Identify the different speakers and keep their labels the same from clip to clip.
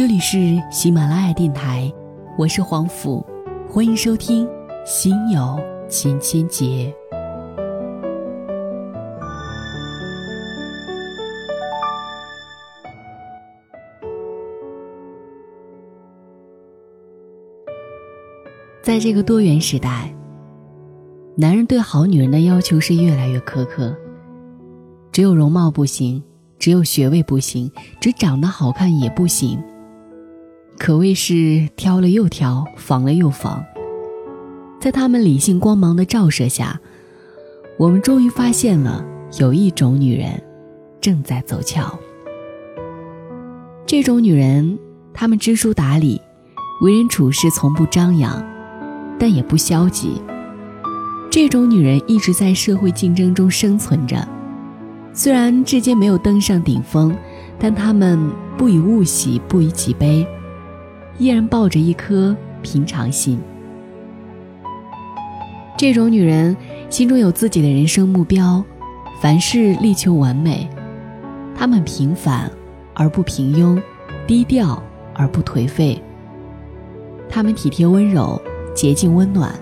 Speaker 1: 这里是喜马拉雅电台，我是黄甫，欢迎收听《心有千千结》。在这个多元时代，男人对好女人的要求是越来越苛刻。只有容貌不行，只有学位不行，只长得好看也不行。可谓是挑了又挑，防了又防。在他们理性光芒的照射下，我们终于发现了有一种女人正在走俏。这种女人，她们知书达理，为人处事从不张扬。但也不消极。这种女人一直在社会竞争中生存着，虽然至今没有登上顶峰，但她们不以物喜，不以己悲，依然抱着一颗平常心。这种女人心中有自己的人生目标，凡事力求完美。她们平凡而不平庸，低调而不颓废。她们体贴温柔。洁净温暖，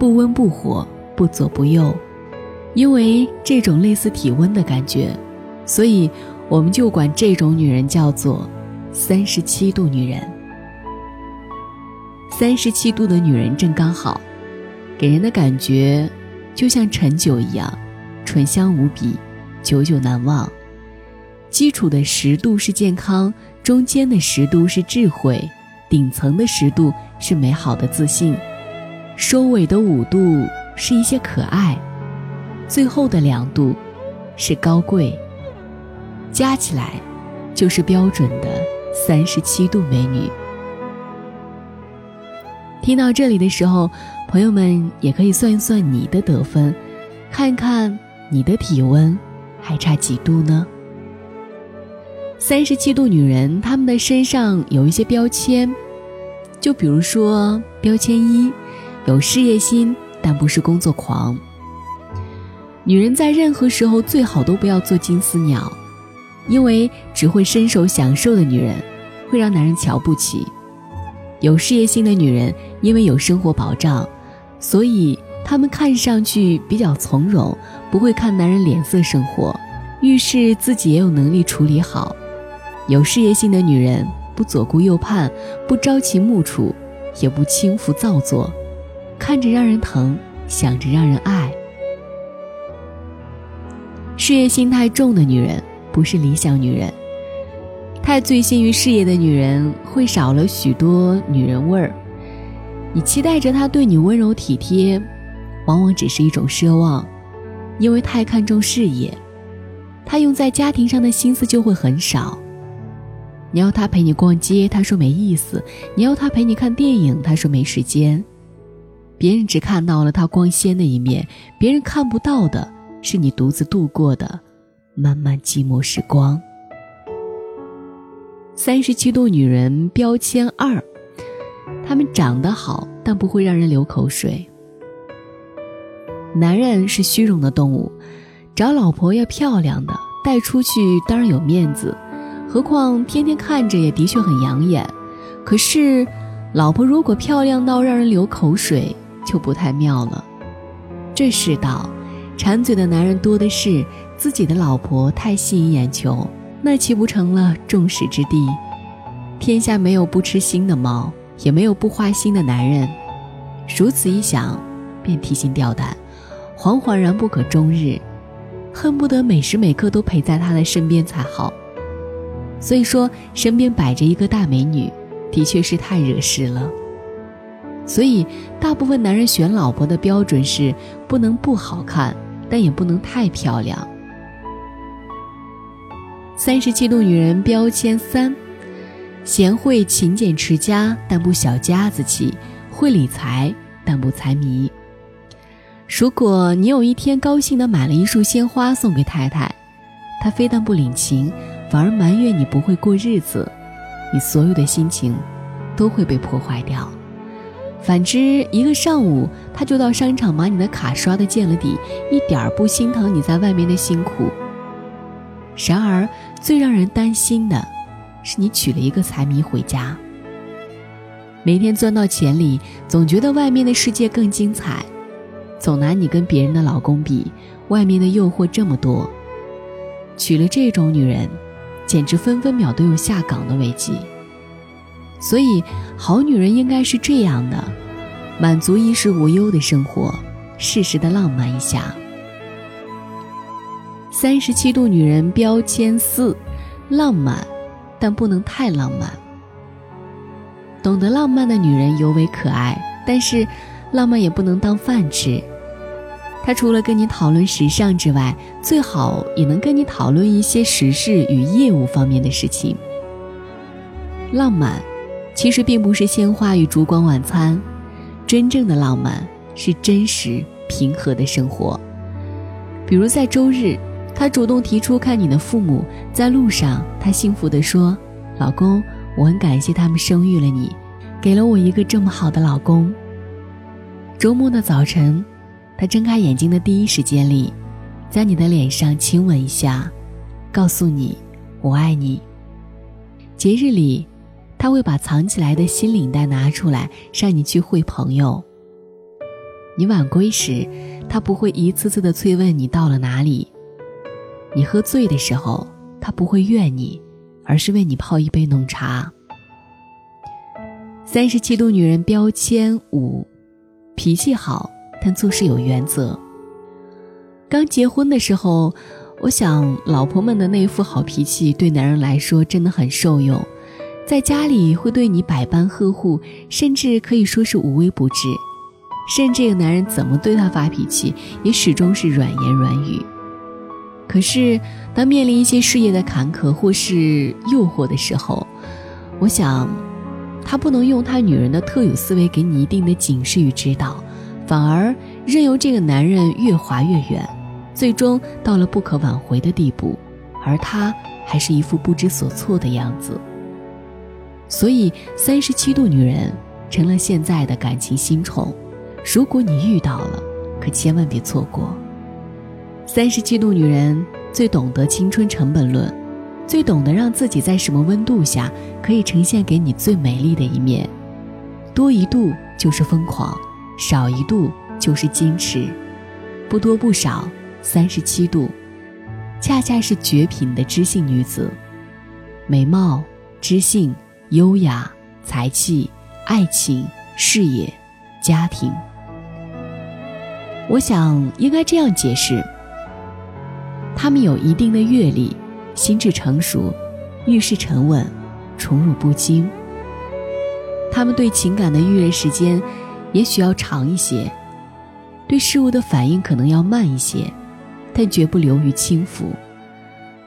Speaker 1: 不温不火，不左不右，因为这种类似体温的感觉，所以我们就管这种女人叫做三十七度女人。三十七度的女人正刚好，给人的感觉就像陈酒一样，醇香无比，久久难忘。基础的十度是健康，中间的十度是智慧。顶层的十度是美好的自信，收尾的五度是一些可爱，最后的两度是高贵。加起来，就是标准的三十七度美女。听到这里的时候，朋友们也可以算一算你的得分，看看你的体温还差几度呢？三十七度女人，她们的身上有一些标签，就比如说标签一，有事业心，但不是工作狂。女人在任何时候最好都不要做金丝鸟，因为只会伸手享受的女人，会让男人瞧不起。有事业心的女人，因为有生活保障，所以她们看上去比较从容，不会看男人脸色生活，遇事自己也有能力处理好。有事业心的女人不左顾右盼，不朝秦暮楚，也不轻浮造作，看着让人疼，想着让人爱。事业心太重的女人不是理想女人。太醉心于事业的女人会少了许多女人味儿。你期待着她对你温柔体贴，往往只是一种奢望，因为太看重事业，她用在家庭上的心思就会很少。你要他陪你逛街，他说没意思；你要他陪你看电影，他说没时间。别人只看到了他光鲜的一面，别人看不到的是你独自度过的漫漫寂寞时光。三十七度女人标签二，她们长得好，但不会让人流口水。男人是虚荣的动物，找老婆要漂亮的，带出去当然有面子。何况天天看着也的确很养眼，可是，老婆如果漂亮到让人流口水，就不太妙了。这世道，馋嘴的男人多的是，自己的老婆太吸引眼球，那岂不成了众矢之的？天下没有不吃腥的猫，也没有不花心的男人。如此一想，便提心吊胆，惶惶然不可终日，恨不得每时每刻都陪在他的身边才好。所以说，身边摆着一个大美女，的确是太惹事了。所以，大部分男人选老婆的标准是不能不好看，但也不能太漂亮。三十七度女人标签三：贤惠、勤俭、持家，但不小家子气；会理财，但不财迷。如果你有一天高兴的买了一束鲜花送给太太，她非但不领情。反而埋怨你不会过日子，你所有的心情都会被破坏掉。反之，一个上午他就到商场把你的卡刷的见了底，一点儿不心疼你在外面的辛苦。然而，最让人担心的，是你娶了一个财迷回家。每天钻到钱里，总觉得外面的世界更精彩，总拿你跟别人的老公比，外面的诱惑这么多。娶了这种女人，简直分分秒都有下岗的危机。所以，好女人应该是这样的：满足衣食无忧的生活，适时的浪漫一下。三十七度女人标签四：浪漫，但不能太浪漫。懂得浪漫的女人尤为可爱，但是，浪漫也不能当饭吃。她除了跟你讨论时尚之外，最好也能跟你讨论一些时事与业务方面的事情。浪漫，其实并不是鲜花与烛光晚餐，真正的浪漫是真实平和的生活。比如在周日，他主动提出看你的父母，在路上，他幸福地说：“老公。”我很感谢他们生育了你，给了我一个这么好的老公。周末的早晨，他睁开眼睛的第一时间里，在你的脸上亲吻一下，告诉你我爱你。节日里，他会把藏起来的新领带拿出来，让你去会朋友。你晚归时，他不会一次次的催问你到了哪里。你喝醉的时候，他不会怨你。而是为你泡一杯浓茶。三十七度女人标签五，脾气好，但做事有原则。刚结婚的时候，我想老婆们的那副好脾气对男人来说真的很受用，在家里会对你百般呵护，甚至可以说是无微不至。甚至这个男人怎么对她发脾气，也始终是软言软语。可是，当面临一些事业的坎坷或是诱惑的时候，我想，他不能用他女人的特有思维给你一定的警示与指导，反而任由这个男人越滑越远，最终到了不可挽回的地步，而他还是一副不知所措的样子。所以，三十七度女人成了现在的感情新宠，如果你遇到了，可千万别错过。三十七度女人最懂得青春成本论，最懂得让自己在什么温度下可以呈现给你最美丽的一面。多一度就是疯狂，少一度就是矜持，不多不少，三十七度，恰恰是绝品的知性女子。美貌、知性、优雅、才气、爱情、事业、家庭。我想应该这样解释。他们有一定的阅历，心智成熟，遇事沉稳，宠辱不惊。他们对情感的预热时间也许要长一些，对事物的反应可能要慢一些，但绝不流于轻浮。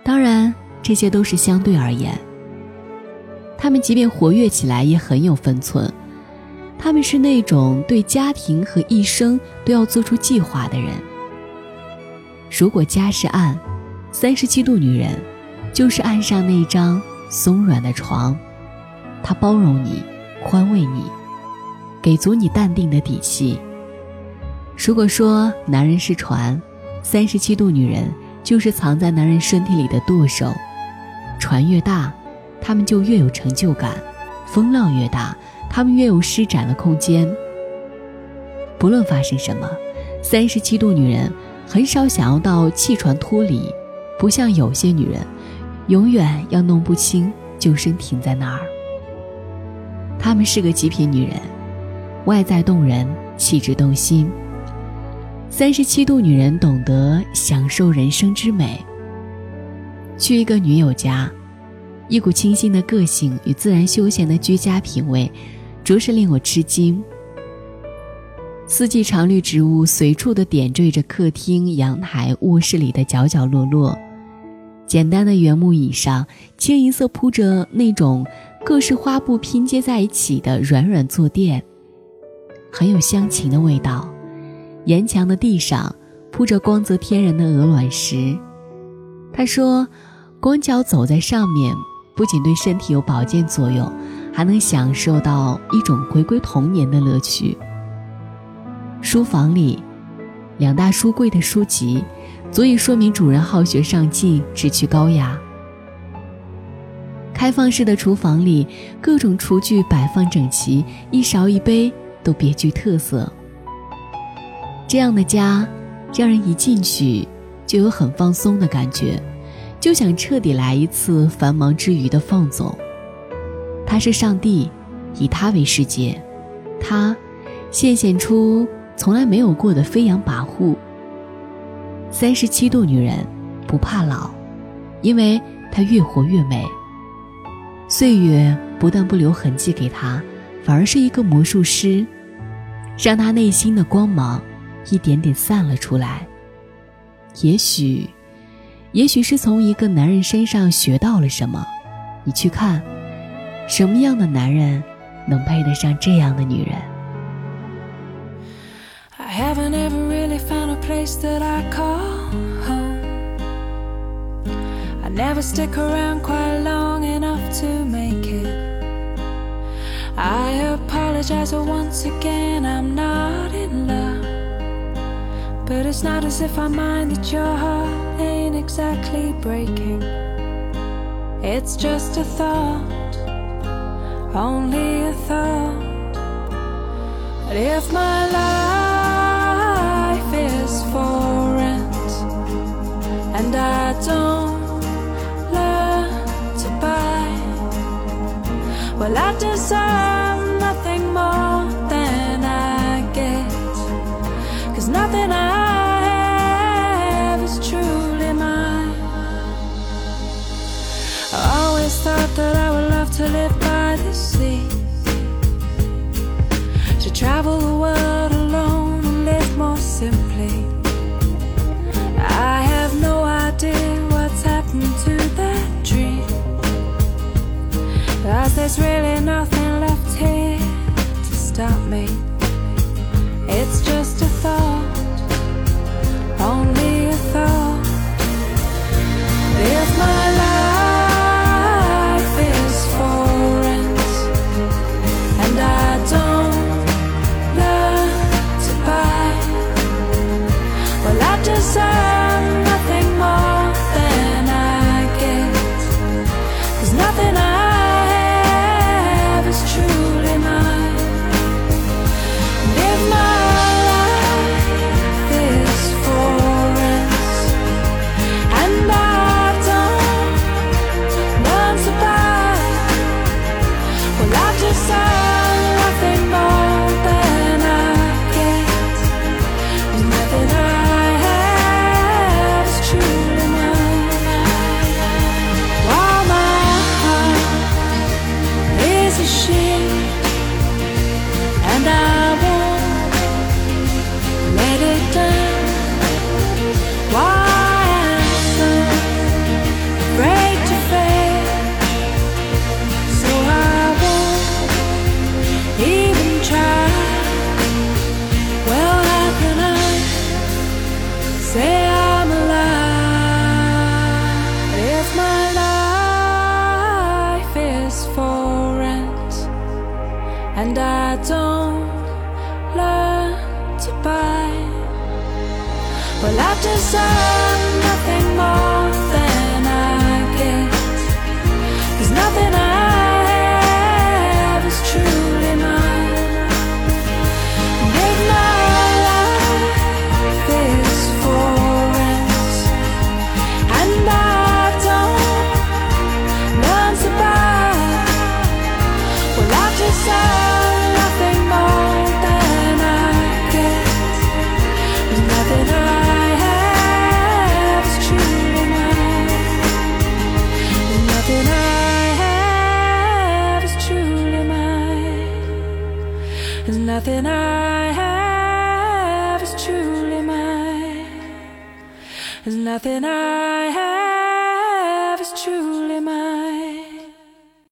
Speaker 1: 当然，这些都是相对而言。他们即便活跃起来，也很有分寸。他们是那种对家庭和一生都要做出计划的人。如果家是岸，三十七度女人就是岸上那张松软的床，她包容你，宽慰你，给足你淡定的底气。如果说男人是船，三十七度女人就是藏在男人身体里的舵手。船越大，他们就越有成就感；风浪越大，他们越有施展的空间。不论发生什么，三十七度女人。很少想要到弃船脱离，不像有些女人，永远要弄不清就身停在那儿。她们是个极品女人，外在动人，气质动心。三十七度女人懂得享受人生之美。去一个女友家，一股清新的个性与自然休闲的居家品味，着实令我吃惊。四季常绿植物随处的点缀着客厅、阳台、卧室里的角角落落。简单的原木椅上，清一色铺着那种各式花布拼接在一起的软软坐垫，很有乡情的味道。沿墙的地上铺着光泽天然的鹅卵石。他说，光脚走在上面，不仅对身体有保健作用，还能享受到一种回归童年的乐趣。书房里，两大书柜的书籍，足以说明主人好学上进，志趣高雅。开放式的厨房里，各种厨具摆放整齐，一勺一杯都别具特色。这样的家，让人一进去就有很放松的感觉，就想彻底来一次繁忙之余的放纵。他是上帝，以他为世界，他现出从来没有过的飞扬跋扈。三十七度女人不怕老，因为她越活越美。岁月不但不留痕迹给她，反而是一个魔术师，让他内心的光芒一点点散了出来。也许，也许是从一个男人身上学到了什么。你去看，什么样的男人能配得上这样的女人
Speaker 2: haven't ever really found a place that I call home. I never stick around quite long enough to make it. I apologize once again, I'm not in love. But it's not as if I mind that your heart ain't exactly breaking. It's just a thought, only a thought. But if my life Well, I've decided.